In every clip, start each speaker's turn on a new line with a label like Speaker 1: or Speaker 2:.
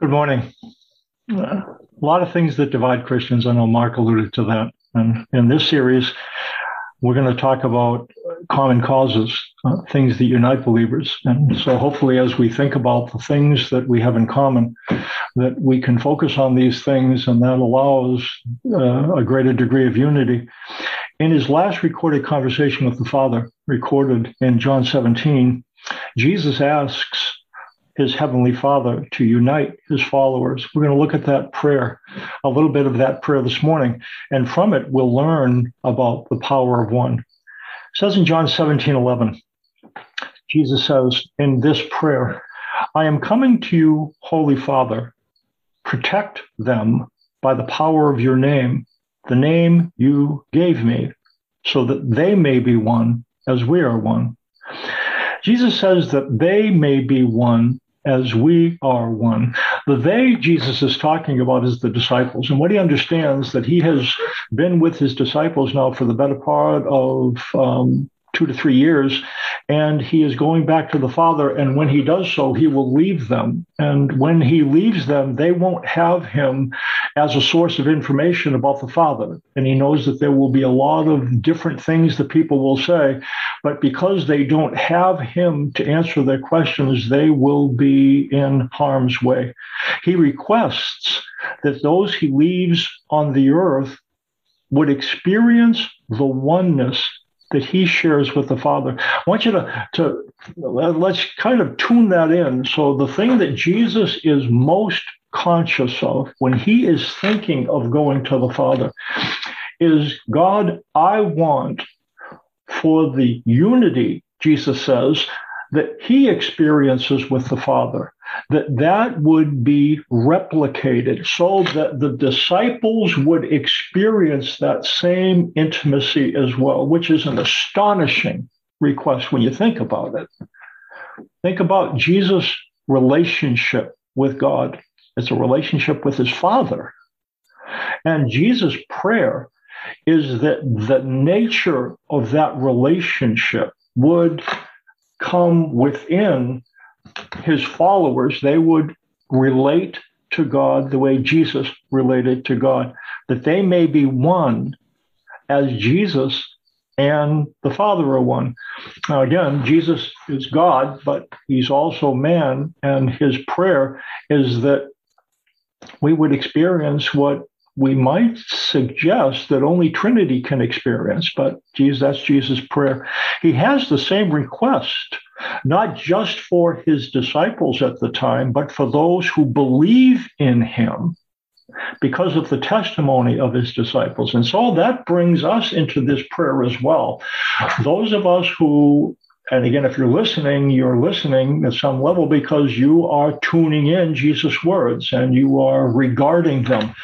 Speaker 1: Good morning. Uh, a lot of things that divide Christians. I know Mark alluded to that. And in this series, we're going to talk about common causes, uh, things that unite believers. And so hopefully, as we think about the things that we have in common, that we can focus on these things and that allows uh, a greater degree of unity. In his last recorded conversation with the Father, recorded in John 17, Jesus asks his heavenly father to unite his followers. We're going to look at that prayer, a little bit of that prayer this morning. And from it, we'll learn about the power of one. It says in John 17, 11, Jesus says in this prayer, I am coming to you, Holy Father. Protect them by the power of your name, the name you gave me, so that they may be one as we are one. Jesus says that they may be one as we are one. The they Jesus is talking about is the disciples. And what he understands that he has been with his disciples now for the better part of um, two to three years, and he is going back to the Father. And when he does so, he will leave them. And when he leaves them, they won't have him as a source of information about the Father. And he knows that there will be a lot of different things that people will say, but because they don't have him to answer their questions, they will be in harm's way. He requests that those he leaves on the earth would experience the oneness that he shares with the Father. I want you to, to let's kind of tune that in. So the thing that Jesus is most conscious of when he is thinking of going to the Father is God, I want for the unity, Jesus says, that he experiences with the Father, that that would be replicated so that the disciples would experience that same intimacy as well, which is an astonishing request when you think about it. Think about Jesus' relationship with God. It's a relationship with his Father. And Jesus' prayer is that the nature of that relationship would come within his followers. They would relate to God the way Jesus related to God, that they may be one as Jesus and the Father are one. Now, again, Jesus is God, but he's also man, and his prayer is that we would experience what we might suggest that only Trinity can experience, but Jesus, that's Jesus' prayer. He has the same request, not just for his disciples at the time, but for those who believe in him because of the testimony of his disciples. And so that brings us into this prayer as well. Those of us who and again, if you're listening, you're listening at some level because you are tuning in Jesus' words and you are regarding them.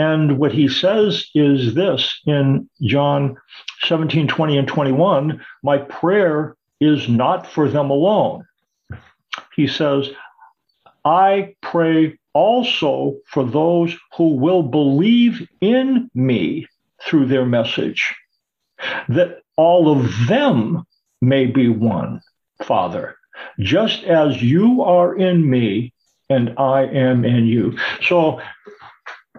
Speaker 1: And what he says is this in John 17, 20, and 21 My prayer is not for them alone. He says, I pray also for those who will believe in me through their message, that all of them may be one, Father, just as you are in me and I am in you. So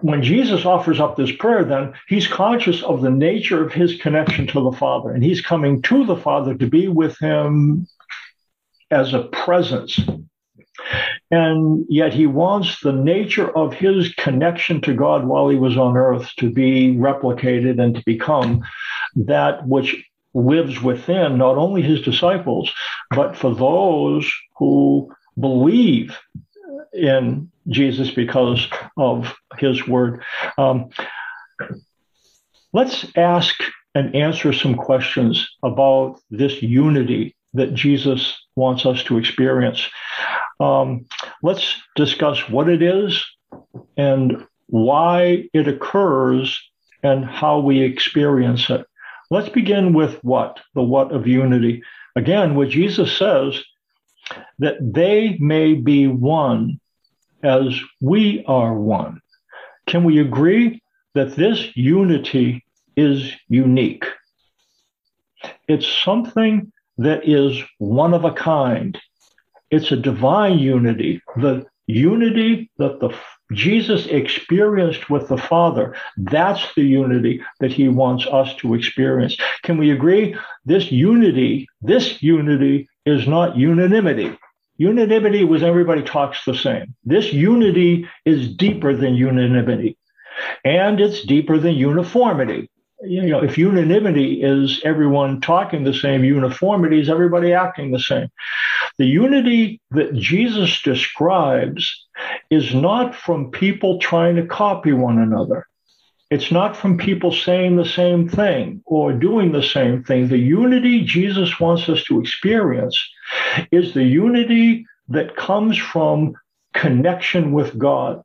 Speaker 1: when Jesus offers up this prayer, then he's conscious of the nature of his connection to the Father, and he's coming to the Father to be with him as a presence. And yet he wants the nature of his connection to God while he was on earth to be replicated and to become that which lives within not only his disciples, but for those who believe in Jesus because of his word. Um, let's ask and answer some questions about this unity that Jesus wants us to experience. Um, let's discuss what it is and why it occurs and how we experience it. Let's begin with what? The what of unity. Again, what Jesus says that they may be one as we are one. Can we agree that this unity is unique? It's something that is one of a kind. It's a divine unity. The unity that the Jesus experienced with the Father. That's the unity that he wants us to experience. Can we agree? This unity, this unity is not unanimity. Unanimity was everybody talks the same. This unity is deeper than unanimity and it's deeper than uniformity. You know, if unanimity is everyone talking the same, uniformity is everybody acting the same. The unity that Jesus describes is not from people trying to copy one another. It's not from people saying the same thing or doing the same thing. The unity Jesus wants us to experience is the unity that comes from connection with God.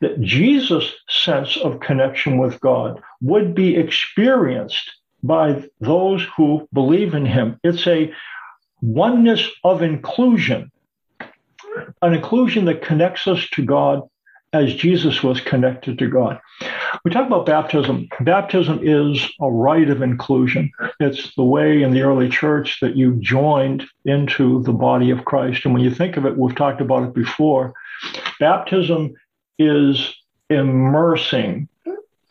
Speaker 1: That Jesus' sense of connection with God would be experienced by those who believe in him. It's a oneness of inclusion, an inclusion that connects us to God as Jesus was connected to God. We talk about baptism. Baptism is a rite of inclusion. It's the way in the early church that you joined into the body of Christ. And when you think of it, we've talked about it before. Baptism is immersing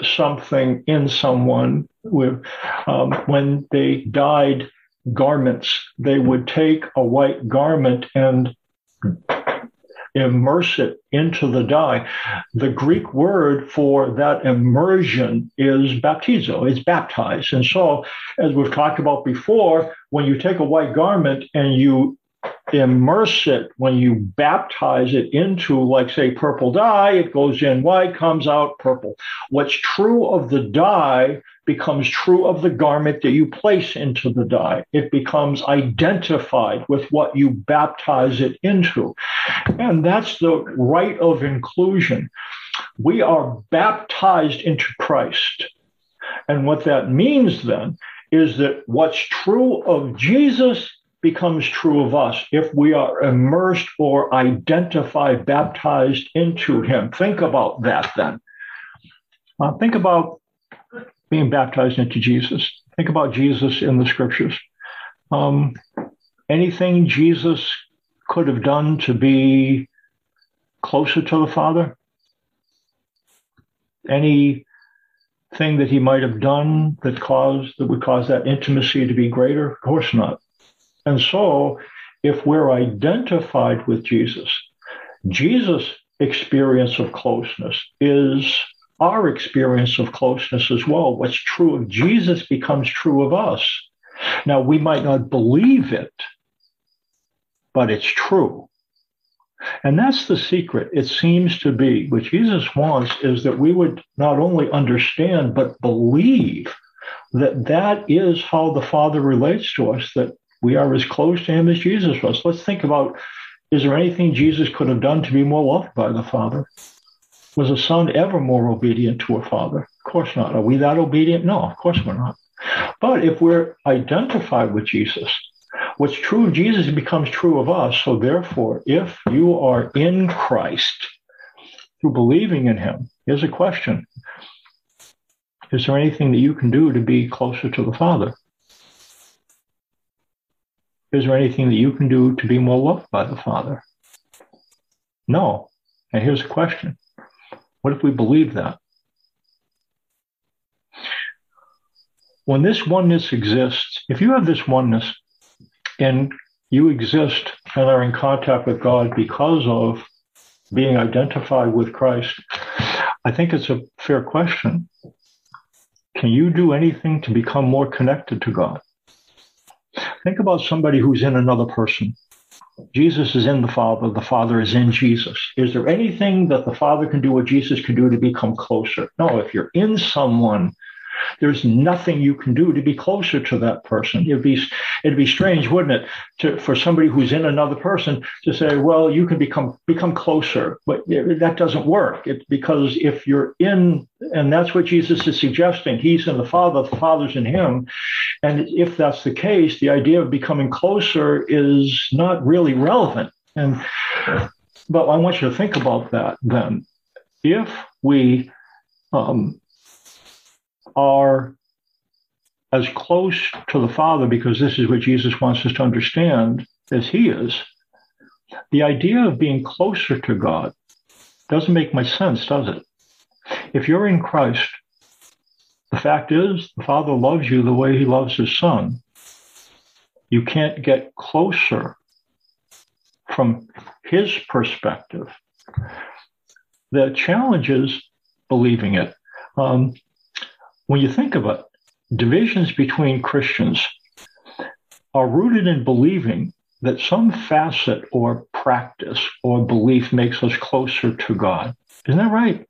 Speaker 1: something in someone with um, when they dyed garments. They would take a white garment and immerse it into the dye. The Greek word for that immersion is baptizo, it's baptized. And so, as we've talked about before, when you take a white garment and you immerse it, when you baptize it into, like, say, purple dye, it goes in white, comes out purple. What's true of the dye becomes true of the garment that you place into the dye. It becomes identified with what you baptize it into. And that's the rite of inclusion. We are baptized into Christ. And what that means then is that what's true of Jesus becomes true of us if we are immersed or identified, baptized into him. Think about that then. Uh, think about being baptized into Jesus. Think about Jesus in the scriptures. Um, anything Jesus could have done to be closer to the Father? Anything that he might have done that caused that would cause that intimacy to be greater? Of course not. And so, if we're identified with Jesus, Jesus' experience of closeness is our experience of closeness as well. What's true of Jesus becomes true of us. Now, we might not believe it, but it's true. And that's the secret, it seems to be. What Jesus wants is that we would not only understand, but believe that that is how the Father relates to us, that we are as close to him as Jesus was. Let's think about is there anything Jesus could have done to be more loved by the Father? Was a son ever more obedient to a father? Of course not. Are we that obedient? No, of course we're not. But if we're identified with Jesus, what's true of Jesus becomes true of us. So therefore, if you are in Christ through believing in him, here's a question. Is there anything that you can do to be closer to the Father? Is there anything that you can do to be more loved by the Father? No. And here's a question What if we believe that? When this oneness exists, if you have this oneness and you exist and are in contact with God because of being identified with Christ, I think it's a fair question. Can you do anything to become more connected to God? Think about somebody who's in another person. Jesus is in the Father, the Father is in Jesus. Is there anything that the Father can do or Jesus can do to become closer? No, if you're in someone, there's nothing you can do to be closer to that person. It'd be it'd be strange, wouldn't it, to, for somebody who's in another person to say, "Well, you can become become closer," but that doesn't work. It, because if you're in, and that's what Jesus is suggesting. He's in the Father, the Father's in Him, and if that's the case, the idea of becoming closer is not really relevant. And but I want you to think about that then. If we um, are as close to the Father, because this is what Jesus wants us to understand, as He is, the idea of being closer to God doesn't make much sense, does it? If you're in Christ, the fact is the Father loves you the way he loves his Son. You can't get closer from his perspective. The challenge is believing it. Um, when you think of it, divisions between Christians are rooted in believing that some facet or practice or belief makes us closer to God. Isn't that right?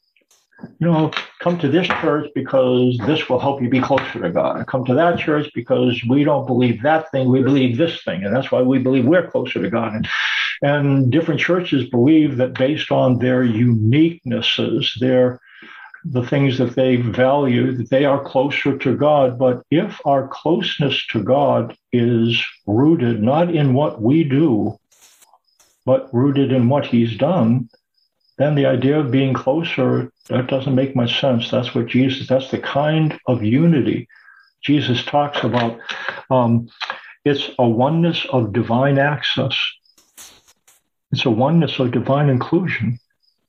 Speaker 1: You know, come to this church because this will help you be closer to God. Come to that church because we don't believe that thing, we believe this thing, and that's why we believe we're closer to God. And, and different churches believe that based on their uniquenesses, their the things that they value, that they are closer to God. But if our closeness to God is rooted not in what we do, but rooted in what He's done, then the idea of being closer, that doesn't make much sense. That's what Jesus, that's the kind of unity Jesus talks about. Um, it's a oneness of divine access. It's a oneness of divine inclusion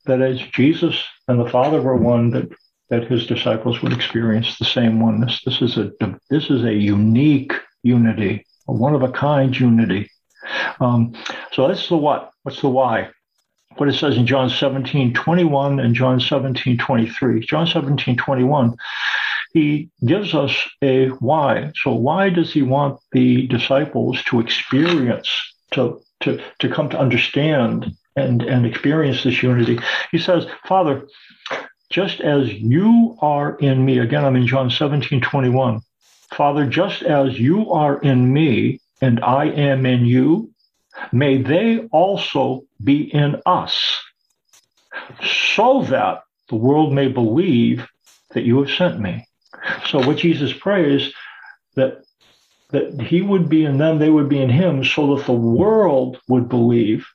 Speaker 1: that as Jesus and the Father were one, that that his disciples would experience the same oneness. This is a this is a unique unity, a one of a kind unity. Um, so that's the what. What's the why? What it says in John 17, 21 and John 17, 23. John 17, 21, he gives us a why. So why does he want the disciples to experience, to, to, to come to understand and, and experience this unity. He says, Father, just as you are in me, again, I'm in John 17, 21. Father, just as you are in me and I am in you, may they also be in us, so that the world may believe that you have sent me. So what Jesus prays that that he would be in them, they would be in him, so that the world would believe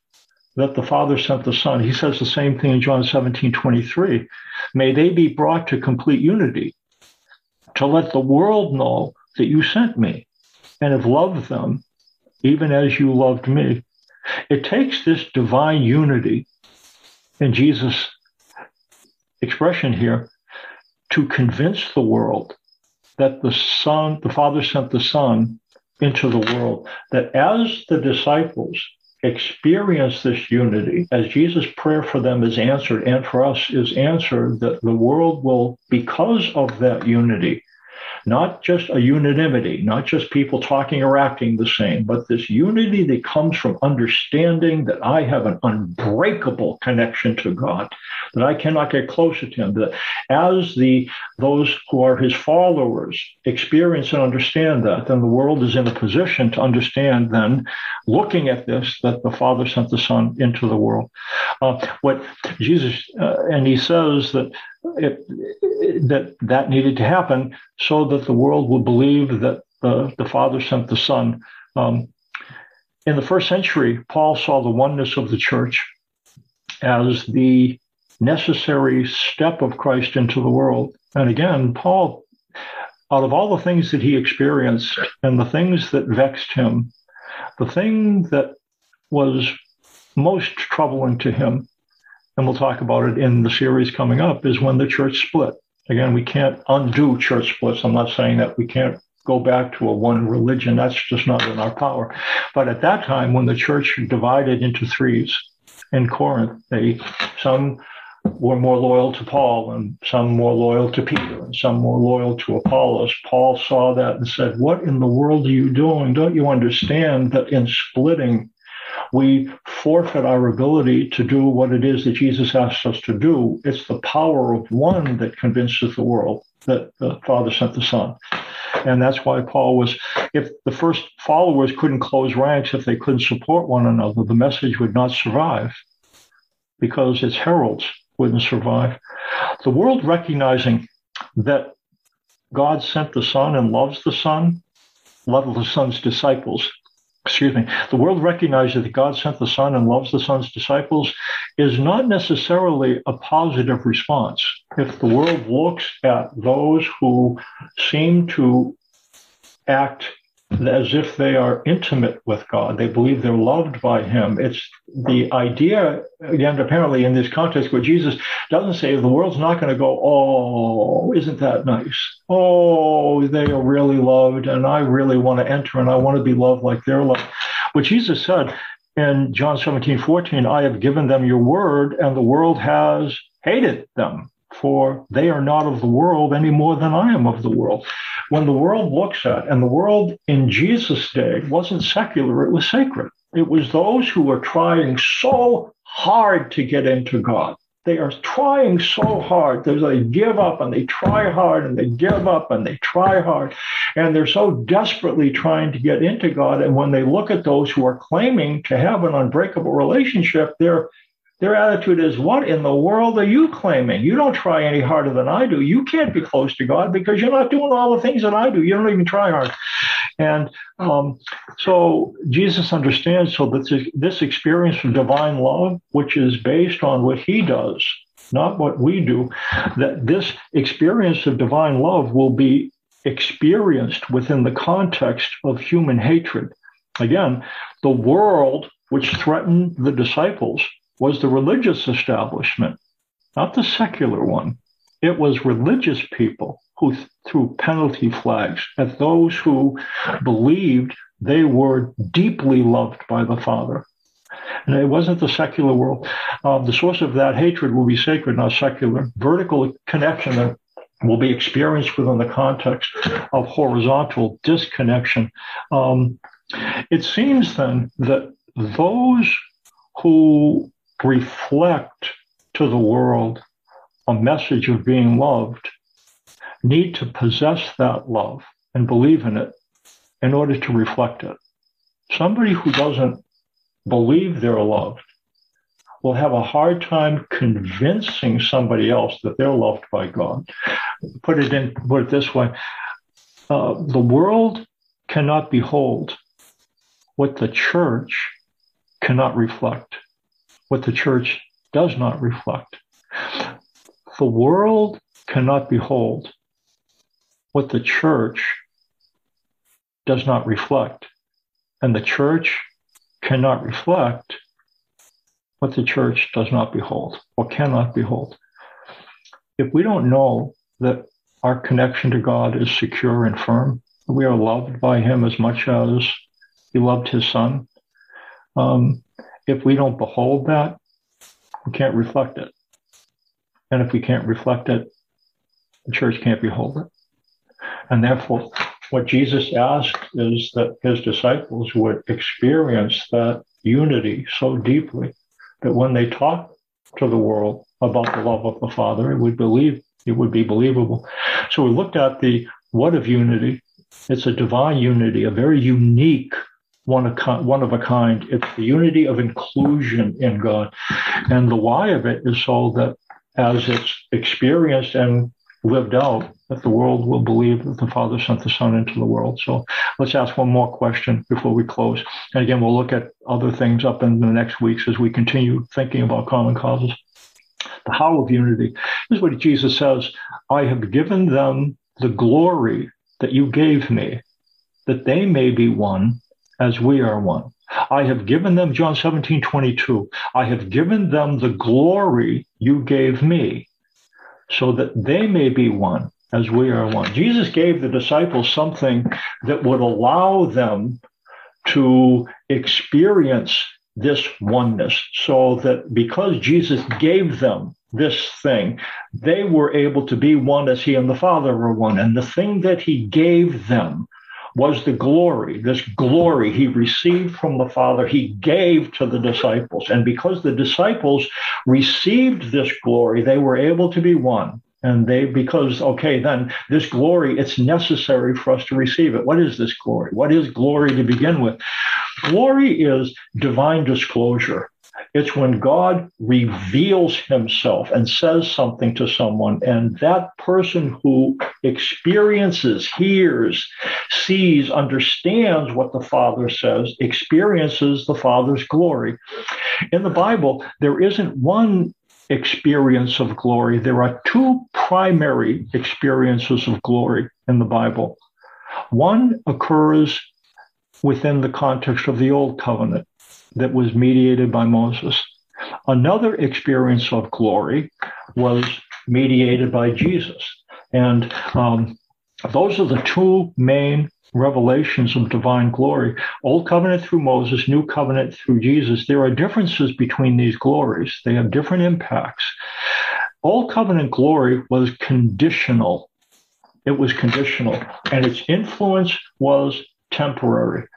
Speaker 1: that the Father sent the Son. He says the same thing in John 17, 23. May they be brought to complete unity to let the world know that you sent me and have loved them even as you loved me. It takes this divine unity in Jesus' expression here to convince the world that the Son, the Father sent the Son into the world, that as the disciples experience this unity as Jesus' prayer for them is answered and for us is answered, that the world will, because of that unity, not just a unanimity, not just people talking or acting the same, but this unity that comes from understanding that I have an unbreakable connection to God, that I cannot get closer to Him. That as the those who are His followers experience and understand that, then the world is in a position to understand. Then, looking at this, that the Father sent the Son into the world. Uh, what Jesus uh, and He says that it, that that needed to happen so that the world would believe that the, the Father sent the Son. Um, in the first century, Paul saw the oneness of the church as the necessary step of Christ into the world. And again, Paul, out of all the things that he experienced and the things that vexed him, the thing that was most troubling to him and we'll talk about it in the series coming up, is when the church split. Again, we can't undo church splits. I'm not saying that we can't go back to a one religion. That's just not in our power. But at that time, when the church divided into threes in Corinth, they some were more loyal to Paul and some more loyal to Peter and some more loyal to Apollos. Paul saw that and said, What in the world are you doing? Don't you understand that in splitting we forfeit our ability to do what it is that Jesus asks us to do. It's the power of one that convinces the world that the Father sent the Son. And that's why Paul was, if the first followers couldn't close ranks, if they couldn't support one another, the message would not survive because its heralds wouldn't survive. The world recognizing that God sent the Son and loves the Son, loved the Son's disciples, excuse me, the world recognizes that God sent the Son and loves the Son's disciples is not necessarily a positive response. If the world looks at those who seem to act as if they are intimate with God. They believe they're loved by Him. It's the idea, again, apparently in this context where Jesus doesn't say the world's not going to go, oh, isn't that nice? Oh, they are really loved and I really want to enter and I want to be loved like they're loved. But Jesus said in John 17, 14, I have given them your word and the world has hated them for they are not of the world any more than I am of the world. When the world looks at, and the world in Jesus' day wasn't secular, it was sacred. It was those who were trying so hard to get into God. They are trying so hard. That they give up and they try hard and they give up and they try hard. And they're so desperately trying to get into God. And when they look at those who are claiming to have an unbreakable relationship, they're their attitude is, What in the world are you claiming? You don't try any harder than I do. You can't be close to God because you're not doing all the things that I do. You don't even try hard. And um, so Jesus understands so that this experience of divine love, which is based on what he does, not what we do, that this experience of divine love will be experienced within the context of human hatred. Again, the world which threatened the disciples was the religious establishment, not the secular one. It was religious people who threw penalty flags at those who believed they were deeply loved by the Father. And it wasn't the secular world. Uh, the source of that hatred will be sacred, not secular. Vertical connection will be experienced within the context of horizontal disconnection. Um, it seems then that those who reflect to the world a message of being loved need to possess that love and believe in it in order to reflect it. Somebody who doesn't believe they're loved will have a hard time convincing somebody else that they're loved by God. Put it in, put it this way. Uh, the world cannot behold what the church cannot reflect what the church does not reflect. The world cannot behold what the church does not reflect, and the church cannot reflect what the church does not behold or cannot behold. If we don't know that our connection to God is secure and firm, we are loved by Him as much as He loved His Son, um, if we don't behold that, we can't reflect it. And if we can't reflect it, the church can't behold it. And therefore, what Jesus asked is that his disciples would experience that unity so deeply that when they talk to the world about the love of the Father, it would believe it would be believable. So we looked at the what of unity. It's a divine unity, a very unique one of, a kind. It's the unity of inclusion in God. And the why of it is so that as it's experienced and lived out, that the world will believe that the Father sent the Son into the world. So let's ask one more question before we close. And again, we'll look at other things up in the next weeks as we continue thinking about common causes. The how of unity this is what Jesus says I have given them the glory that you gave me, that they may be one as we are one. I have given them, John 17, 22, I have given them the glory you gave me so that they may be one as we are one. Jesus gave the disciples something that would allow them to experience this oneness so that because Jesus gave them this thing, they were able to be one as he and the Father were one. And the thing that he gave them was the glory. This glory he received from the Father, he gave to the disciples. And because the disciples received this glory, they were able to be one. And they, because, okay, then this glory, it's necessary for us to receive it. What is this glory? What is glory to begin with? Glory is divine disclosure. It's when God reveals himself and says something to someone, and that person who experiences, hears, sees, understands what the Father says, experiences the Father's glory. In the Bible, there isn't one experience of glory. There are two primary experiences of glory in the Bible. One occurs within the context of the old covenant that was mediated by Moses. Another experience of glory was mediated by Jesus. And um, those are the two main revelations of divine glory. Old covenant through Moses, new covenant through Jesus. There are differences between these glories. They have different impacts. Old covenant glory was conditional. It was conditional and its influence was temporary.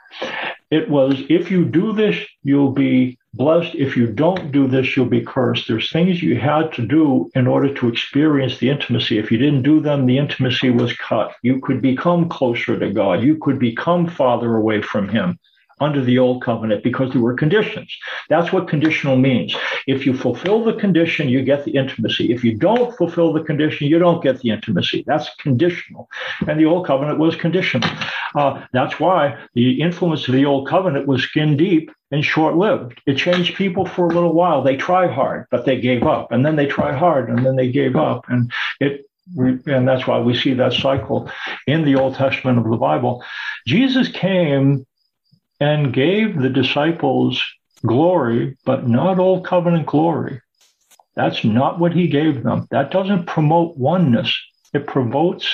Speaker 1: It was, if you do this, you'll be blessed. If you don't do this, you'll be cursed. There's things you had to do in order to experience the intimacy. If you didn't do them, the intimacy was cut. You could become closer to God. You could become farther away from Him under the old covenant because there were conditions. That's what conditional means. If you fulfill the condition, you get the intimacy. If you don't fulfill the condition, you don't get the intimacy. That's conditional. And the old covenant was conditional. Uh, that's why the influence of the old covenant was skin deep and short lived. It changed people for a little while. They tried hard, but they gave up. And then they tried hard and then they gave up. And it and that's why we see that cycle in the Old Testament of the Bible. Jesus came and gave the disciples glory, but not old covenant glory. That's not what he gave them. That doesn't promote oneness. It promotes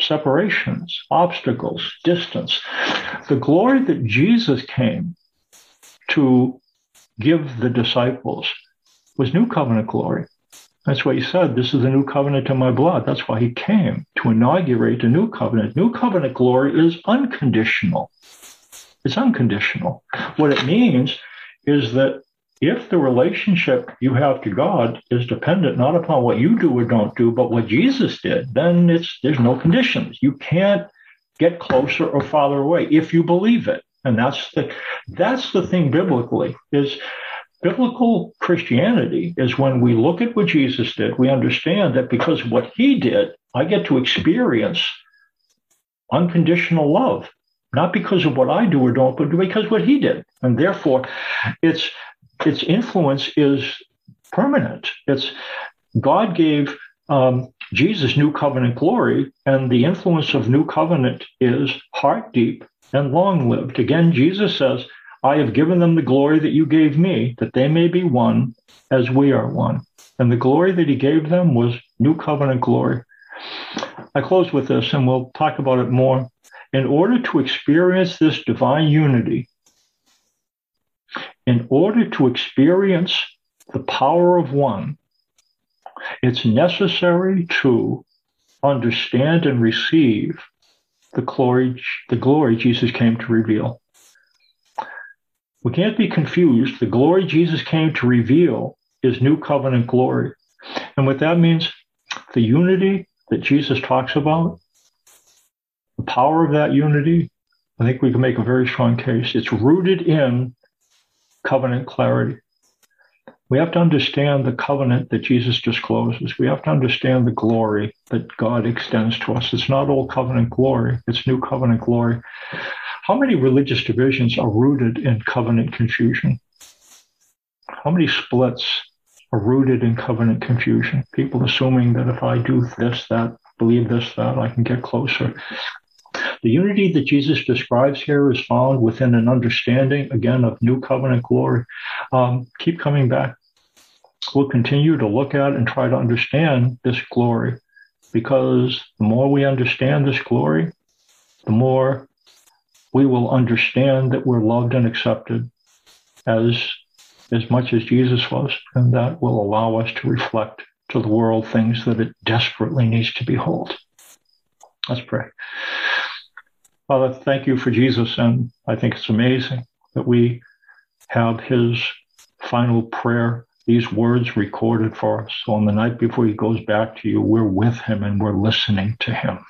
Speaker 1: separations, obstacles, distance. The glory that Jesus came to give the disciples was new covenant glory. That's why he said, This is the new covenant in my blood. That's why he came to inaugurate a new covenant. New covenant glory is unconditional. It's unconditional. What it means is that if the relationship you have to God is dependent not upon what you do or don't do, but what Jesus did, then it's there's no conditions. You can't get closer or farther away if you believe it. And that's the that's the thing biblically is biblical Christianity is when we look at what Jesus did, we understand that because of what he did, I get to experience unconditional love not because of what I do or don't, but because what he did. And therefore, its its influence is permanent. It's God gave um, Jesus new covenant glory, and the influence of new covenant is heart deep and long lived. Again, Jesus says, I have given them the glory that you gave me, that they may be one as we are one. And the glory that he gave them was new covenant glory. I close with this, and we'll talk about it more in order to experience this divine unity, in order to experience the power of one, it's necessary to understand and receive the glory, the glory Jesus came to reveal. We can't be confused. The glory Jesus came to reveal is new covenant glory. And what that means, the unity that Jesus talks about the power of that unity, I think we can make a very strong case. It's rooted in covenant clarity. We have to understand the covenant that Jesus discloses. We have to understand the glory that God extends to us. It's not old covenant glory, it's new covenant glory. How many religious divisions are rooted in covenant confusion? How many splits are rooted in covenant confusion? People assuming that if I do this, that, believe this, that, I can get closer. The unity that Jesus describes here is found within an understanding, again, of new covenant glory. Um, keep coming back. We'll continue to look at and try to understand this glory because the more we understand this glory, the more we will understand that we're loved and accepted as as much as Jesus was, and that will allow us to reflect to the world things that it desperately needs to behold. Let's pray. Father, thank you for Jesus. And I think it's amazing that we have his final prayer, these words recorded for us. So on the night before he goes back to you, we're with him and we're listening to him.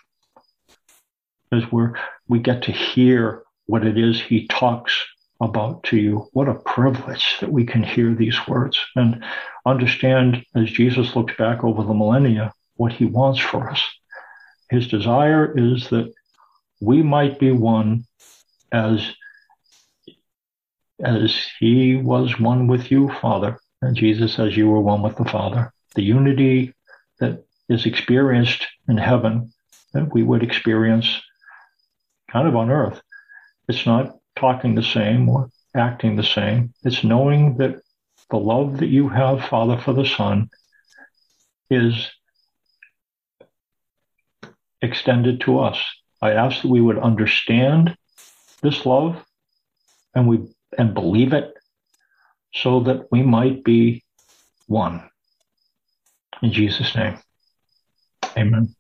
Speaker 1: As we're, we get to hear what it is he talks about to you. What a privilege that we can hear these words and understand as Jesus looks back over the millennia what he wants for us. His desire is that we might be one as as he was one with you, Father, and Jesus as you were one with the Father. The unity that is experienced in heaven that we would experience kind of on earth. It's not talking the same or acting the same. It's knowing that the love that you have, Father, for the Son is extended to us. I ask that we would understand this love and we and believe it so that we might be one. In Jesus' name. Amen.